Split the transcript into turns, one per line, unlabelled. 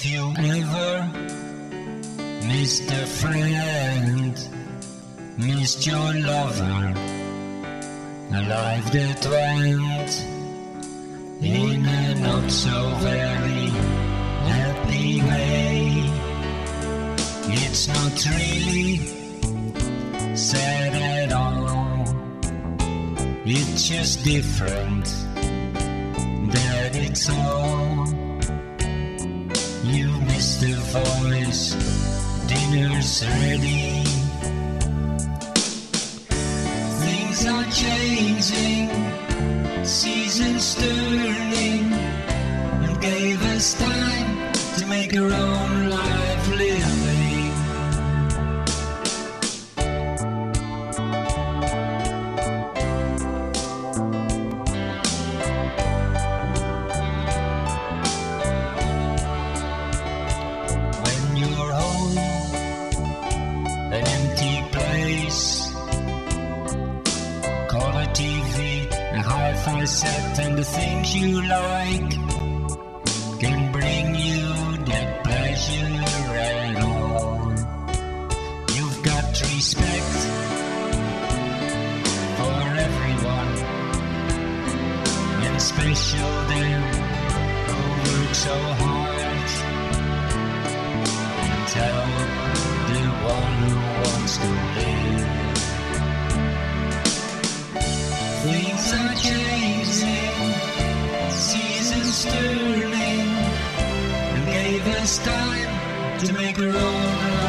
Have you ever missed a friend? Missed your lover? A life that went in a not so very happy way. It's not really sad at all. It's just different. That it's all. You missed the voice. Dinner's ready. Things are changing. Seasons turning. And gave us time to make our own life a hi-fi set, and the things you like can bring you that pleasure at all. You've got respect for everyone, and special them who work so hard. Tell the one who wants to live. Changing, seasons turning, and gave us time to make our own.